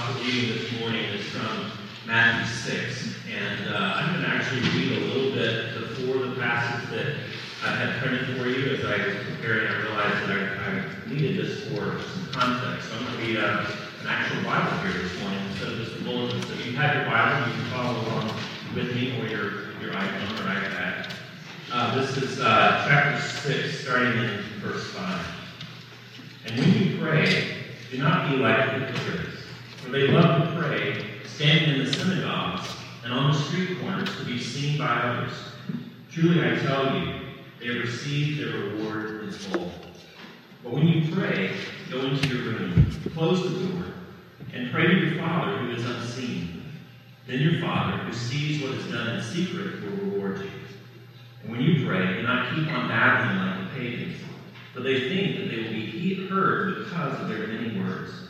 gospel reading this morning is from Matthew 6. And uh, I'm going to actually read a little bit before the passage that I had printed for you. As I was preparing, I realized that I, I needed this for some context. So I'm going to read uh, an actual Bible here this morning instead of just a bulletin. So if you have your Bible, you can follow along with me or your, your iPhone or iPad. Uh, this is uh, chapter 6, starting in verse 5. And when you pray, do not be like hypocrites, for they love to pray, standing in the synagogues and on the street corners to be seen by others. Truly I tell you, they have received their reward in full. But when you pray, go into your room, close the door, and pray to your Father who is unseen. Then your Father, who sees what is done in secret, will reward you. And when you pray, do not keep on babbling like the pagans, for they think that they will be heard because of their many words.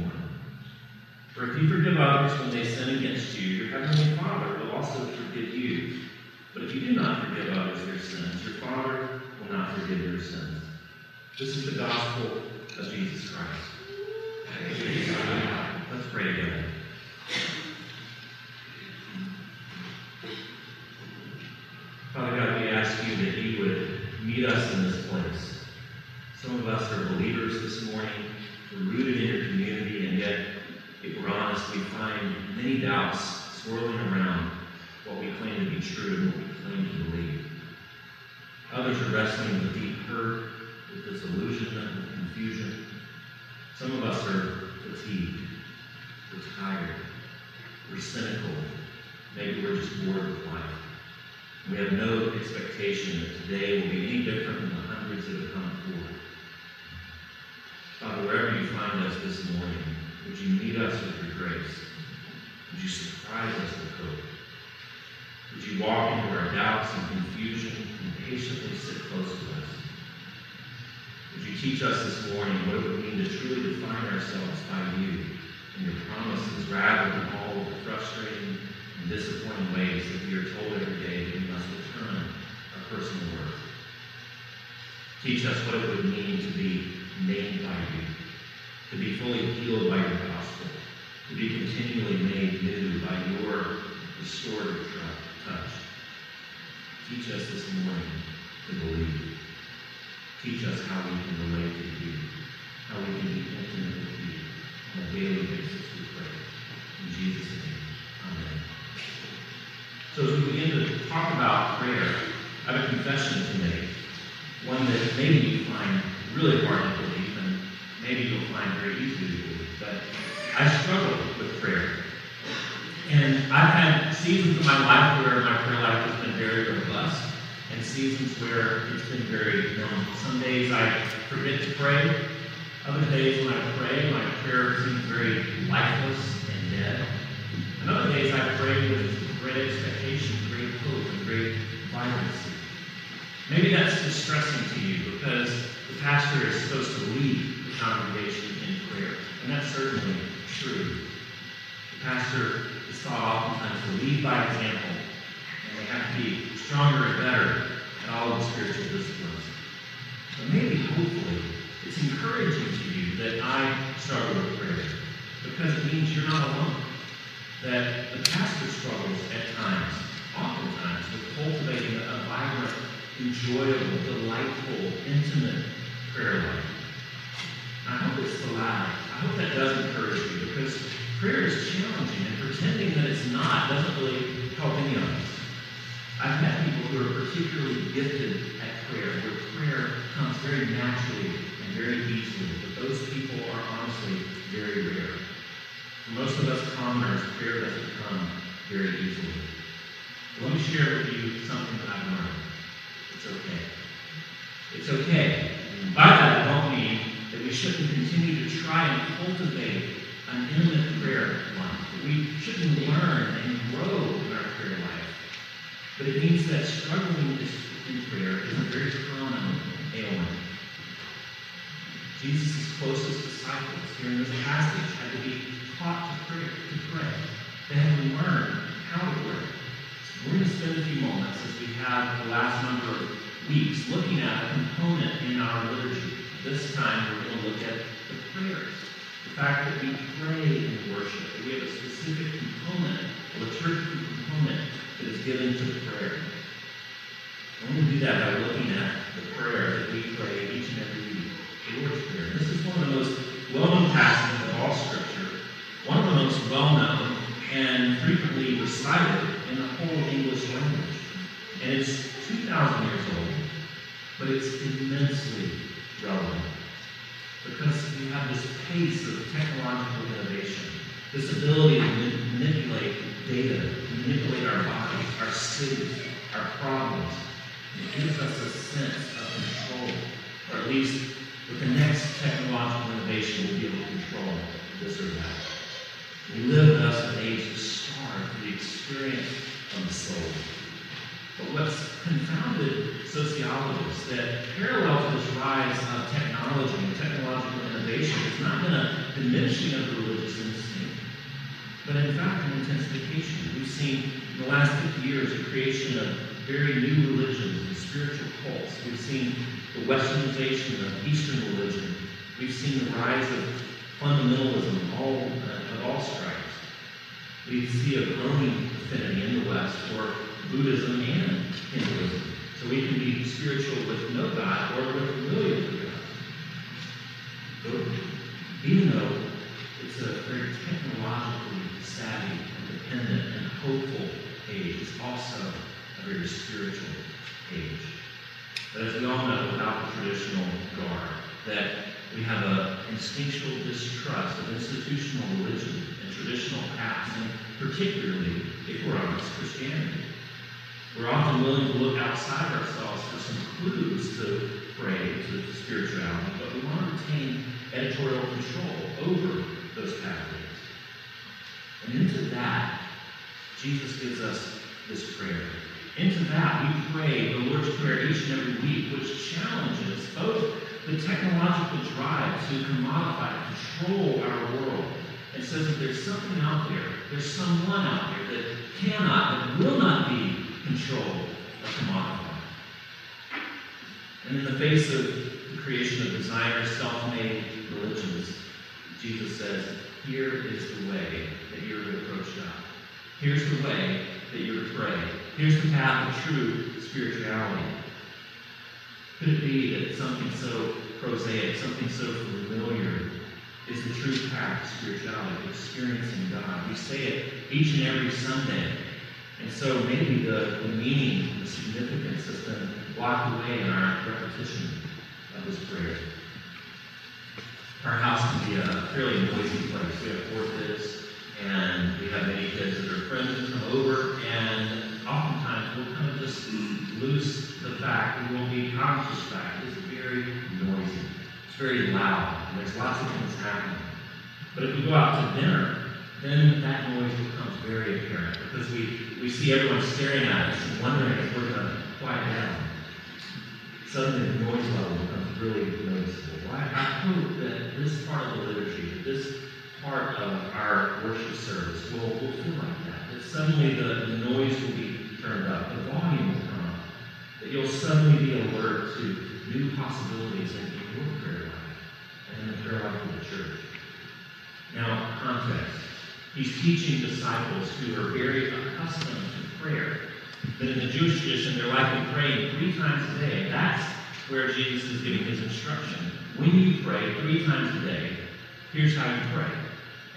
For if you forgive others when they sin against you, your heavenly Father will also forgive you. But if you do not forgive others their sins, your Father will not forgive your sins. This is the gospel of Jesus Christ. Let's pray together. Father God, we ask you that you would meet us in this place. Some of us are believers this morning. We're rooted in your community, and yet, if we're honest, we find many doubts swirling around what we claim to be true and what we claim to believe. Others are wrestling with deep hurt, with disillusionment, with confusion. Some of us are fatigued. We're tired. We're cynical. Maybe we're just bored with life. We have no expectation that today will be any different than the hundreds that have come before. Father, wherever you find us this morning, would you meet us with your grace? Would you surprise us with hope? Would you walk into our doubts and confusion and patiently sit close to us? Would you teach us this morning what it would mean to truly define ourselves by you and your promises rather than all the frustrating and disappointing ways that we are told every day that we must return our personal worth. Teach us what it would mean to be made by you, to be fully healed by your gospel, to be continually made new by your restorative touch. Teach us this morning to believe. Teach us how we can relate to you, how we can be intimate with you on a daily basis, we pray. In Jesus' name, amen. So as we begin to talk about prayer, I have a confession to make, one that maybe you find really hard to believe, and maybe you'll find very easy to believe. But I struggle with prayer. And I've had seasons of my life where my prayer life has been very robust, seasons where it's been very normal. Some days I forget to pray. Other days when I pray, my prayer seems very lifeless and dead. And other days I pray with great expectation, great hope, and great vibrancy. Maybe that's distressing to you because the pastor is supposed to lead the congregation in prayer. And that's certainly true. The pastor is taught oftentimes to lead by example, have to be stronger and better at all of the spiritual disciplines. But maybe, hopefully, it's encouraging to you that I struggle with prayer because it means you're not alone. That the pastor struggles at times, oftentimes, with cultivating a vibrant, enjoyable, delightful, intimate prayer life. I hope it's the latter. I hope that does encourage you because prayer is challenging and pretending that it's not doesn't really help any of us. I've met people who are particularly gifted at prayer, where prayer comes very naturally and very easily, but those people are honestly very rare. For most of us commoners, prayer doesn't come very easily. Let me share with you something that I've learned. It's okay. It's okay. By that, I don't mean that we shouldn't continue to try and cultivate an intimate prayer life. We shouldn't learn and grow in our prayer life. But it means that struggling in prayer is a very common ailment. Jesus' closest disciples here in this passage had to be taught to pray. To pray. They had to learn how to pray. We're going to spend a few moments as we have the last number of weeks looking at a component in our liturgy. This time we're going to look at the prayers. The fact that we pray in worship. That we have a specific component, liturgical component that is given to the prayer. Going to do that by looking at the prayer that we pray each and every week, the Lord's Prayer. This is one of the most well-known passages of all Scripture, one of the most well-known and frequently recited in the whole English language. And it's 2,000 years old, but it's immensely relevant because we have this pace of technological innovation, this ability to manipulate data, manipulate our bodies, our cities, our problems. It gives us a sense of control, or at least with the next technological innovation, we'll be able to control this or that. We live thus in an age of starved the experience of the soul. But what's confounded sociologists that parallel to this rise of technology and technological innovation has not been a diminishing of the religious but in fact an intensification. We've seen in the last 50 years the creation of very new religions and spiritual cults. We've seen the westernization of Eastern religion. We've seen the rise of fundamentalism all, uh, of all stripes. We see a growing affinity in the West for Buddhism and Hinduism. So we can be spiritual with no God or with a million of God. even though it's a very technologically savvy and dependent and hopeful age, it's also a very spiritual age. But as we all know, without the traditional guard, that we have an instinctual distrust of institutional religion and traditional paths, and particularly, if we're honest, Christianity. We're often willing to look outside ourselves for some clues to pray, to spirituality, but we want to retain editorial control over those pathways. And into that, Jesus gives us this prayer. Into that, we pray the Lord's Prayer each and every week, which challenges both the technological drive to commodify, control our world, and says that there's something out there, there's someone out there that cannot, that will not be controlled or commodified. And in the face of the creation of designer, self-made religions, Jesus says, here is the way that you're to approach God. Here's the way that you're to pray. Here's the path of true spirituality. Could it be that something so prosaic, something so familiar, is the true path to spirituality, experiencing God? We say it each and every Sunday. And so maybe the, the meaning, the significance has been locked away in our repetition of this prayer. Our house can be a fairly noisy place. We have four kids, and we have many kids that are friends who come over, and oftentimes we'll kind of just lose the fact, we won't be conscious of the fact, it's very noisy. It's very loud, and there's lots of things happening. But if we go out to dinner, then that noise becomes very apparent because we, we see everyone staring at us and wondering if we're going to quiet down. Suddenly the noise level becomes really noticeable. Well, I, I hope that this part of the liturgy, this part of our worship service will, will feel like that. That suddenly the, the noise will be turned up, the volume will come up, that you'll suddenly be alert to new possibilities in your prayer life and in the prayer life of the church. Now, context. He's teaching disciples who are very accustomed to prayer. But in the Jewish tradition, they're likely praying three times a day. That's where Jesus is giving his instruction. When you pray three times a day, here's how you pray.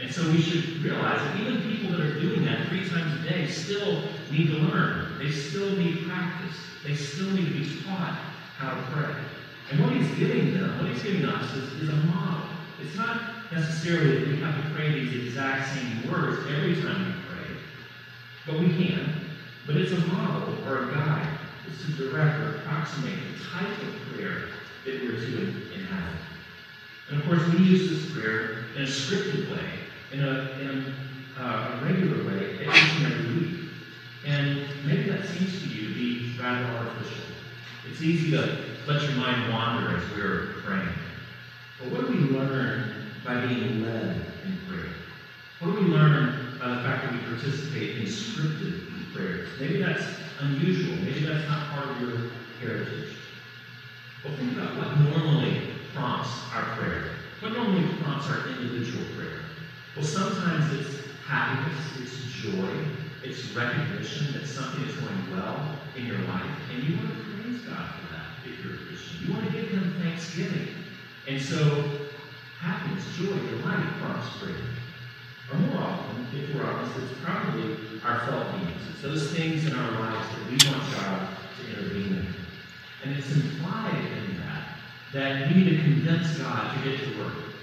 And so we should realize that even people that are doing that three times a day still need to learn. They still need practice. They still need to be taught how to pray. And what he's giving them, what he's giving us, is, is a model. It's not necessarily that we have to pray these exact same words every time we pray, but we can. But it's a model or a guide. It's to direct or approximate the type of prayer that we're to inhabit. And of course, we use this prayer in a scripted way, in a, in uh, a regular way, at least in every week. And maybe that seems to you to be rather artificial. It's easy to let your mind wander as we're praying. But what do we learn by being led in prayer? What do we learn by the fact that we participate in scripted prayers? Maybe that's unusual. Maybe that's not part of your heritage. Well, think about what normally Well, sometimes it's happiness, it's joy, it's recognition that something is going well in your life, and you want to praise God for that if you're a Christian. You want to give Him thanksgiving. And so, happiness, joy, delight prayer. Or more often, if we're honest, it's probably our felt needs. It's those things in our lives that we want God to intervene in. And it's implied in that that we need to convince God to get to work.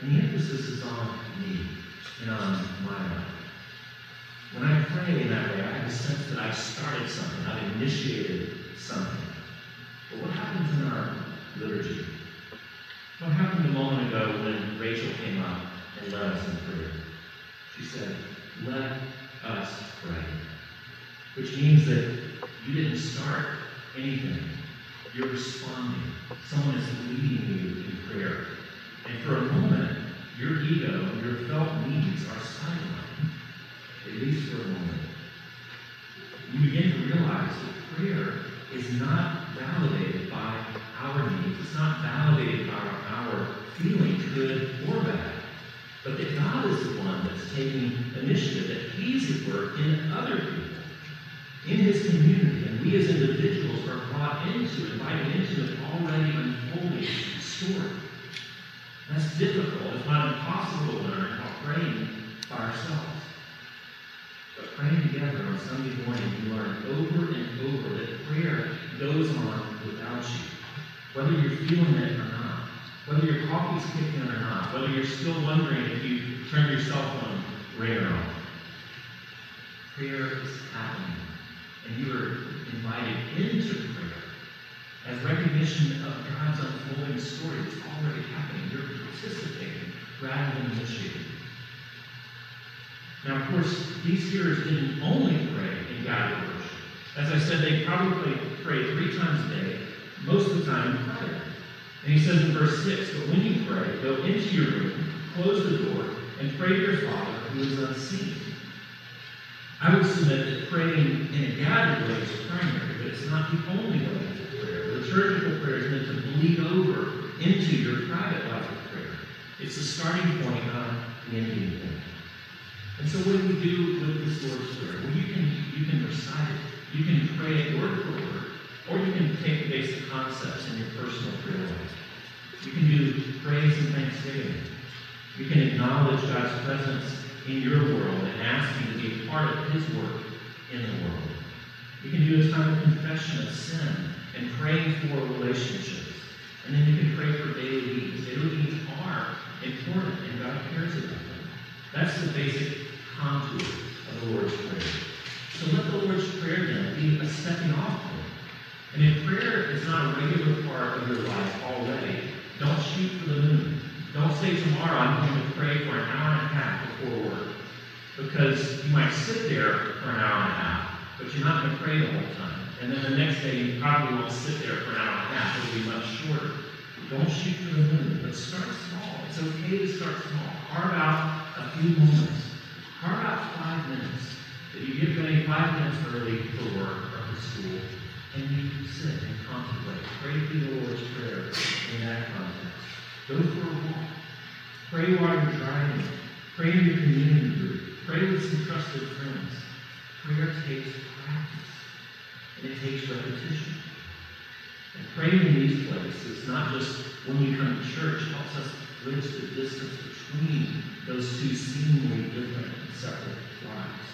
And the emphasis is on me and on my life. When I pray in that way, I have a sense that I've started something, I've initiated something. But what happens in our liturgy? What happened a moment ago when Rachel came up and led us in prayer? She said, Let us pray. Which means that you didn't start anything. You're responding. Someone is leading you in prayer. And for a moment, your ego your felt needs are sidelined, at least for a moment. You begin to realize that prayer is not validated by our needs. It's not validated by our feelings, good or bad. But that God is the one that's taking initiative, that He's at work in other people, in His community. And we as individuals are brought into, invited into an already unfolding story. That's difficult. It's not impossible to learn how praying by ourselves. But praying together on Sunday morning, we learn over and over that prayer goes on without you. Whether you're feeling it or not, whether your coffee's kicking or not, whether you're still wondering if you turned your cell phone ringer on. Prayer is happening, and you are invited into prayer as recognition of God's unfolding story. It's already happening. You're participating rather than initiating. Now, of course, these hearers didn't only pray in gathered worship. As I said, they probably prayed three times a day, most of the time prayer. And he says in verse 6, But when you pray, go into your room, close the door, and pray to your Father who is unseen. I would submit that praying in a gathered way is primary, but it's not the only way liturgical prayer is meant to bleed over into your private life of prayer. It's the starting point, not the ending point. And so what do we do with this Lord's Prayer? Well, you can you can recite it. You can pray it word for word, or you can take the basic concepts in your personal prayer life. You can do praise and thanksgiving. You can acknowledge God's presence in your world and ask Him to be a part of His work in the world. You can do a time of confession of sin and praying for relationships. And then you can pray for daily needs. Daily needs are important, and God cares about them. That's the basic contour of the Lord's Prayer. So let the Lord's Prayer then be a stepping off point. And if prayer is not a regular part of your life already, don't shoot for the moon. Don't say tomorrow I'm going to pray for an hour and a half before work. Because you might sit there for an hour and a half, but you're not going to pray the whole time. And then the next day you probably won't sit there for an hour and a half. It'll be much shorter. Don't shoot for the moon, but start small. It's okay to start small. Carve out a few moments. Carve out five minutes. That you get ready five minutes early for work or for school, and you sit and contemplate. Pray through the Lord's Prayer in that context. Go for a walk. Pray while you're driving. Pray in your community group. Pray with some trusted friends. Prayer takes practice, and it takes repetition. And praying in these places, not just when we come to church, helps us bridge the distance between those two seemingly different and separate lives.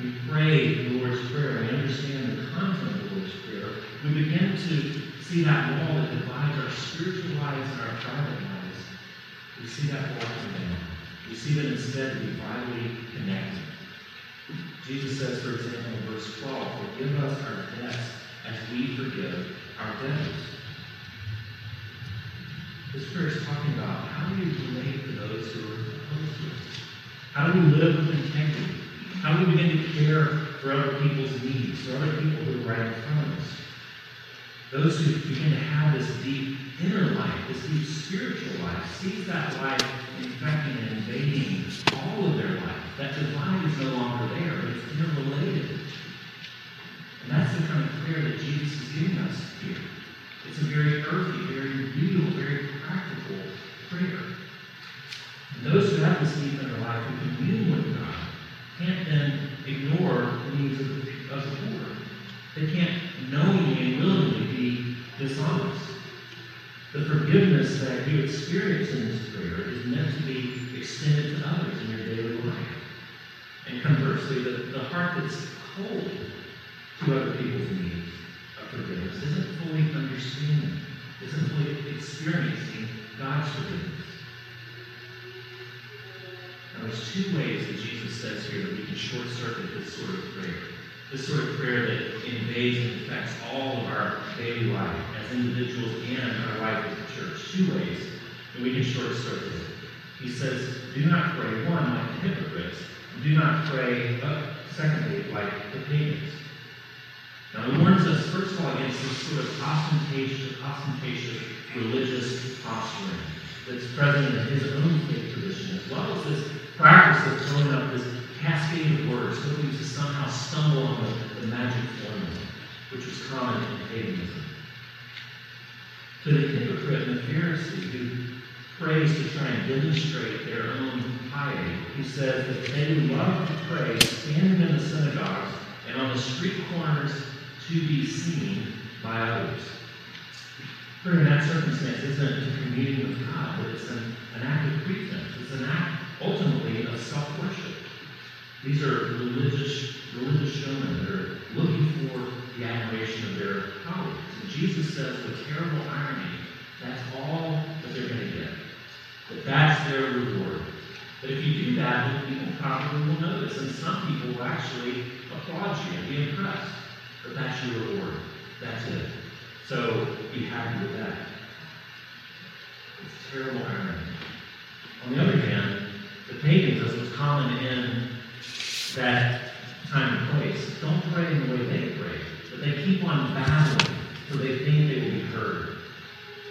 We pray the Lord's Prayer, we understand the content of the Lord's Prayer, we begin to see that wall that divides our spiritual lives and our private lives. We see that wall come down. We see that instead we vitally connected. Jesus says, for example, in verse 12, forgive us our debts as we forgive our debtors. This prayer is talking about how do we relate to those who are opposed to us? How do we live with integrity? How do we begin to care for other people's needs, for other people who are right in front of us? Those who begin to have this deep inner life, this deep spiritual life, sees that life infecting and invading all of their life. That divide is no longer there, but it's interrelated. And that's the kind of prayer that Jesus is giving us here. It's a very earthy, very real, very practical prayer. And those who have this deep inner life, who commune with God, can't then ignore the needs of the, of the poor. They can't knowingly and willingly be dishonest. The forgiveness that you experience in this prayer is meant to be extended to others in your daily life. And conversely, the, the heart that's cold to other people's needs of forgiveness isn't fully understanding, isn't fully experiencing God's forgiveness. Now, there's two ways that Jesus says here that we can short circuit this sort of prayer. This sort of prayer that invades and affects all of our daily life as individuals and our life as a church. Two ways that we can short circuit it. He says, do not pray, one, like hypocrites. Do not pray, secondly, like the pagans. Now, he warns us, first of all, against this sort of ostentatious, ostentatious religious posturing that's present in his own faith tradition, as well as this practice of throwing up this cascade of words, hoping to somehow stumble on the, the magic formula, which was common in paganism. To the hypocrite and the Pharisee who prays to try and demonstrate their own he says that they love to pray standing in the synagogues and on the street corners to be seen by others. In that circumstance isn't a communion with God, but it's an, an act of pretense. It's an act, ultimately, of self-worship. These are religious, religious showmen that are looking for the admiration of their colleagues. And Jesus says, with terrible irony, that's all that they're going to get. That that's their reward. But if you do that, then people probably will notice, and some people will actually applaud you and be impressed. But that's your reward. That's it. So be happy with that. It's terrible irony. On the other hand, the pagans, as common in that time and place, don't pray in the way they pray, but they keep on babbling till they think they will be heard.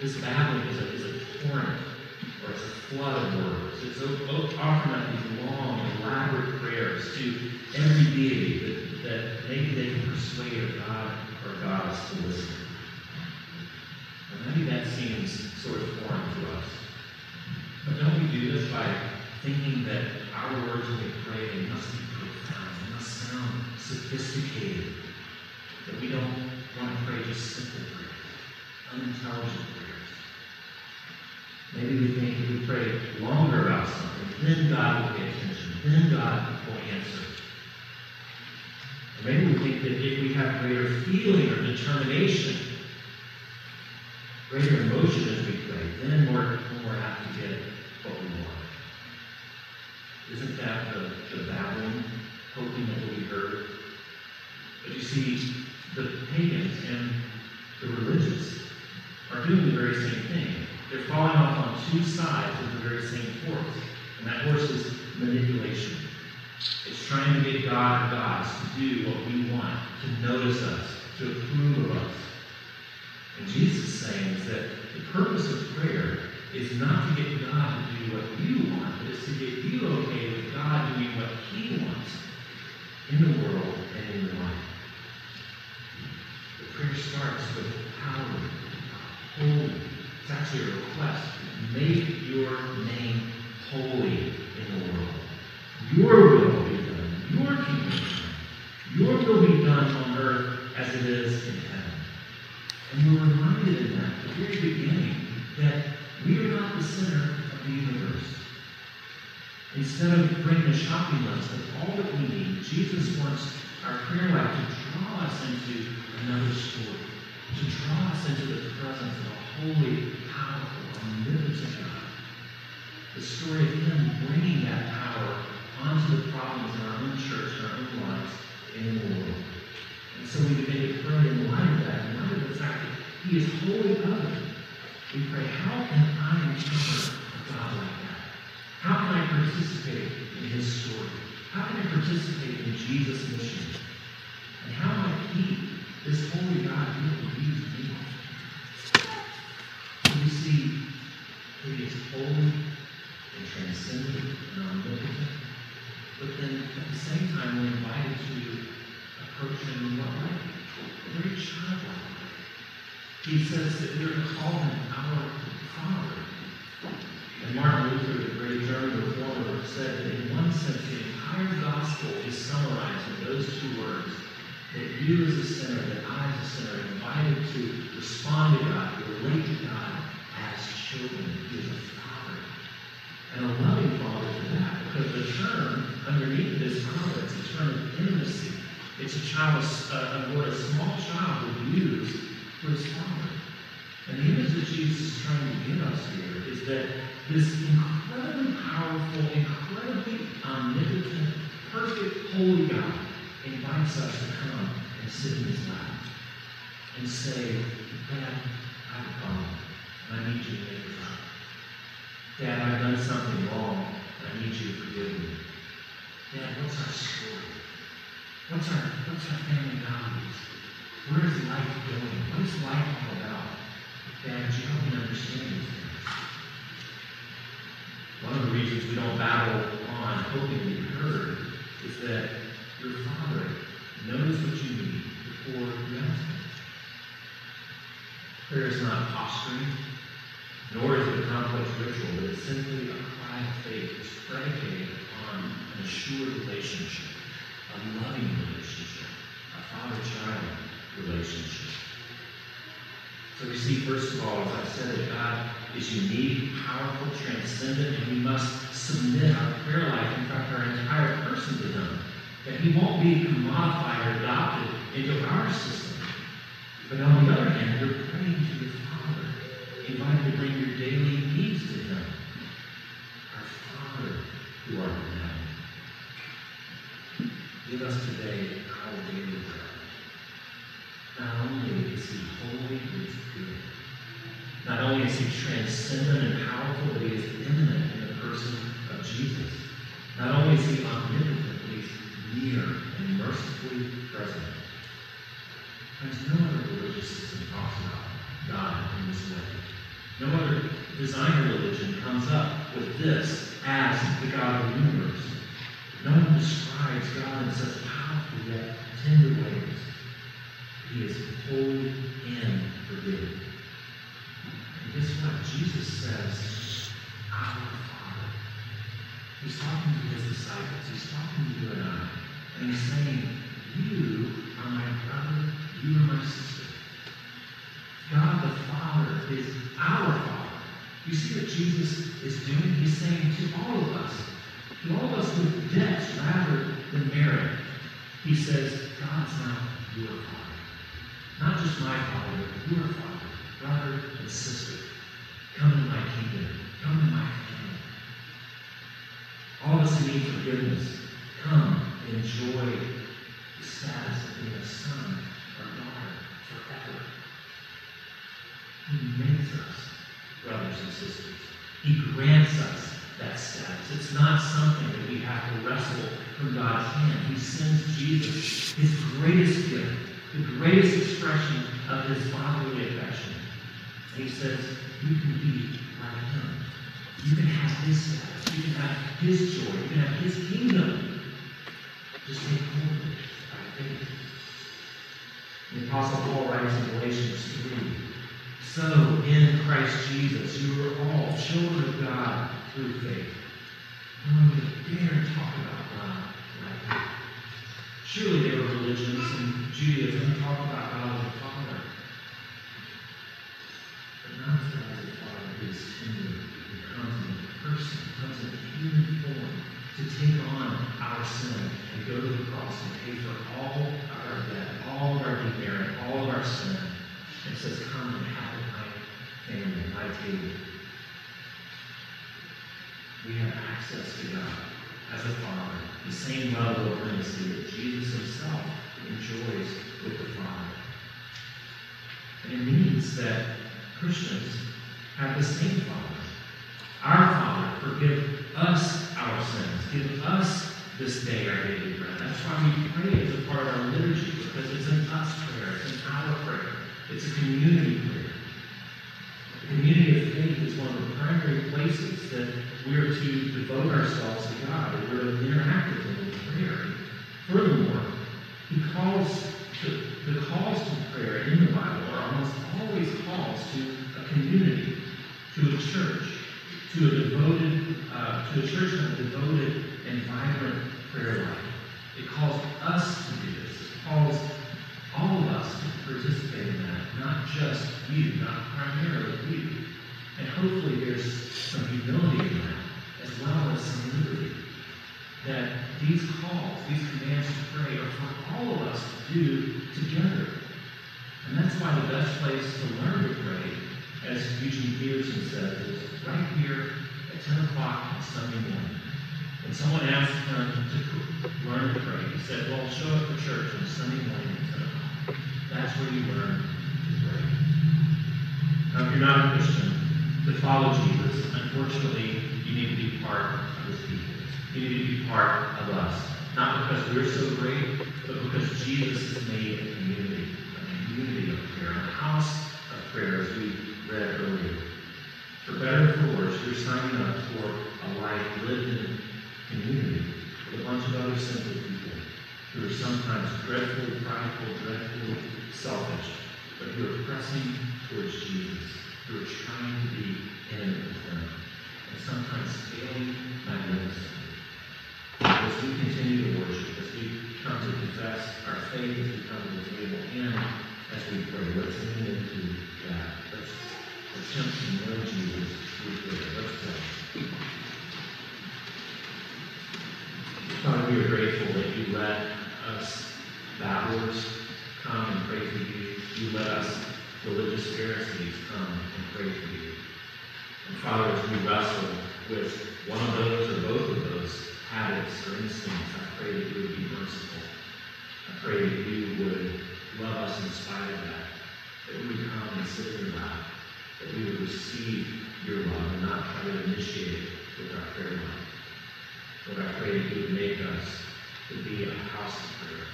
This babbling is a, is a torrent, or it's a flood of words. It's often up these long, elaborate prayers to every deity that, that maybe they can persuade a God or gods to listen. And maybe that seems sort of foreign to us. But don't we do this by thinking that our words when we pray they must be profound, they must sound sophisticated, that we don't want to pray just simple prayers, unintelligent. Maybe we think if we pray longer about something, then God will pay attention, then God will answer. Or maybe we think that if we have greater feeling or determination, greater emotion as we pray, then we're more apt to get what we want. Isn't that the, the babbling, hoping that be heard? But you see, the pagans and the religious are doing the very same thing. They're falling off on two sides of the very same horse. And that horse is manipulation. It's trying to get God gods to do what we want, to notice us, to approve of us. And Jesus is saying is that the purpose of prayer is not to get God to do what you want, but it's to get you okay with God doing what He wants in the world and in your life. The prayer starts with power, holy. It's your request. Make your name holy in the world. Your will be done. Your kingdom come. Your will be done on earth as it is in heaven. And we're reminded in that, at the very beginning, that we are not the center of the universe. Instead of bringing a shopping list of all that we need, Jesus wants our prayer life to draw us into another story, to draw us into the presence of a holy, powerful, omnipotent God. The story of Him bringing that power onto the problems in our own church, in our own lives, in the world. And so we begin to pray in light of that, in light of the fact that He is wholly other. We pray, how can I encounter a God like that? How can I participate in His story? How can I participate in Jesus' mission? And how might He, this holy God, You see, He is holy and transcendent and omnipotent, but then at the same time, we're invited to approach Him in what way? Very childlike. He says that we're to call Him our Father. And Martin Luther, the great German reformer, said that in one sense the entire gospel is summarized in those two words that you as a sinner, that I as a sinner, are invited to respond to God, relate to God as children. He is a father. And a loving father to that, because the term underneath this father, it's a term of intimacy. It's a child, uh, a word a small child would use for his father. And the image that Jesus is trying to give us here is that this incredibly powerful, incredibly omnipotent, perfect, holy God invites us to come and sit in his lap and say, Dad, I have a problem, and I need you to make it right. Dad, I've done something wrong, and I need you to forgive me. Dad, what's our story? What's our, what's our family values? Where is life going? What is life all about? Dad, you help me understand these things. One of the reasons we don't battle on hoping to be heard is that your Father knows what you need before you ask Him. Prayer is not posturing, nor is it a complex ritual, but it's simply a cry of faith. It's predicated upon an assured relationship, a loving relationship, a father-child relationship. So we see, first of all, as I said, that God is unique, powerful, transcendent, and we must submit our prayer life, in fact, our entire person to Him. That He won't be commodified or adopted into our system. But on the other hand, you're praying to your Father, invited to bring your daily needs to Him. Our Father who art in heaven. Give us today our daily bread. Not only is he holy, he is good. Not only is he transcendent and powerful, but he is immanent in the person of Jesus. Not only is he omnipotent, near and mercifully present. There's no other religious system talks about God in this way. No other designer religion comes up with this as the God of the universe. No one describes God in such powerful yet tender ways. He is holy and forgiving. And guess what? Jesus says, Our Father. He's talking to his disciples. He's talking to you and I. And saying, You are my brother. You are my sister. God the Father is our Father. You see what Jesus is doing? He's saying to all of us, to all of us with debts rather than merit, he says, God's not your Father. Not just my father, but your father, brother and sister. Come into my kingdom. Come into my kingdom. All of us need forgiveness, come enjoy the status of being a son or daughter forever. He makes us brothers and sisters. He grants us that status. It's not something that we have to wrestle from God's hand. He sends Jesus, his greatest gift, the greatest expression of his fatherly affection. And he says, You can be like him. You can have his status. You can have his joy. You can have his kingdom. Take hold by faith. The Apostle Paul writes in Galatians 3 So in Christ Jesus, you are all children of God through faith. No one would dare talk about God like that. Surely there were religions in Judaism talk about God as a father. But not as God as a father is tender, who comes in person, comes in human form to take on our sin and go to the cross and pay for all of our debt, all of our demerit, all of our sin. And says, Come and have my family, my table. We have access to God as a father, the same level of intimacy that Jesus himself enjoys with the Father. And it means that Christians have the same Father. Our Father forgive us our sins, give us this day our daily bread. That's why we pray as a part of our liturgy, because it's an us prayer, it's an our prayer, it's a community prayer. The community of faith is one of the primary places that we're to devote ourselves to God, and we're to interact with Him in prayer. Furthermore, He calls to, the calls to prayer in the Bible are almost always calls to a community, to a church, to a devoted, uh, to a church with a devoted and vibrant prayer life. It calls us to do this. It calls all of us to participate in that, not just you, not primarily you. And hopefully there's some humility in that, as well as some liberty. That these calls, these commands to pray are for all of us to do together. And that's why the best place to learn to pray, as Eugene Peterson said, is right here at 10 o'clock on Sunday morning. When someone asked him to he said, Well, show up for church on Sunday morning at 10 o'clock. That's where you learn to pray. Now, if you're not a Christian, to follow Jesus, unfortunately, you need to be part of his people. You need to be part of us. Not because we're so great, but because Jesus has made a community, a community of prayer, a house of prayer, as we read earlier. For better or for worse, you're signing up for a life lived in community a bunch of other simple people who are sometimes dreadfully prideful, dreadfully selfish, but who are pressing towards Jesus, who are trying to be intimate with Him, and sometimes failing magnificently. As we continue to worship, as we come to confess our faith, as we come to the table, and as we pray, let's lean into that. Let's attempt to know Jesus through prayer. Let's pray. Father, we are grateful that you let us babblers come and pray to you. You let us religious Pharisees come and pray to you. And Father, as we wrestle with one of those or both of those habits or instincts, I pray that you would be merciful. I pray that you would love us in spite of that. That we would come and sit in your lap. That we would receive your love and not try to initiate it with our prayer life. Lord, I pray that you would make us to be a house of prayer,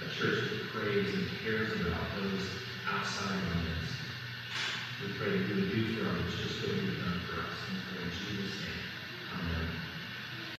a church that prays and cares about those outside our midst. We pray that you would do for others just what you've done for us. And in Jesus' name, amen.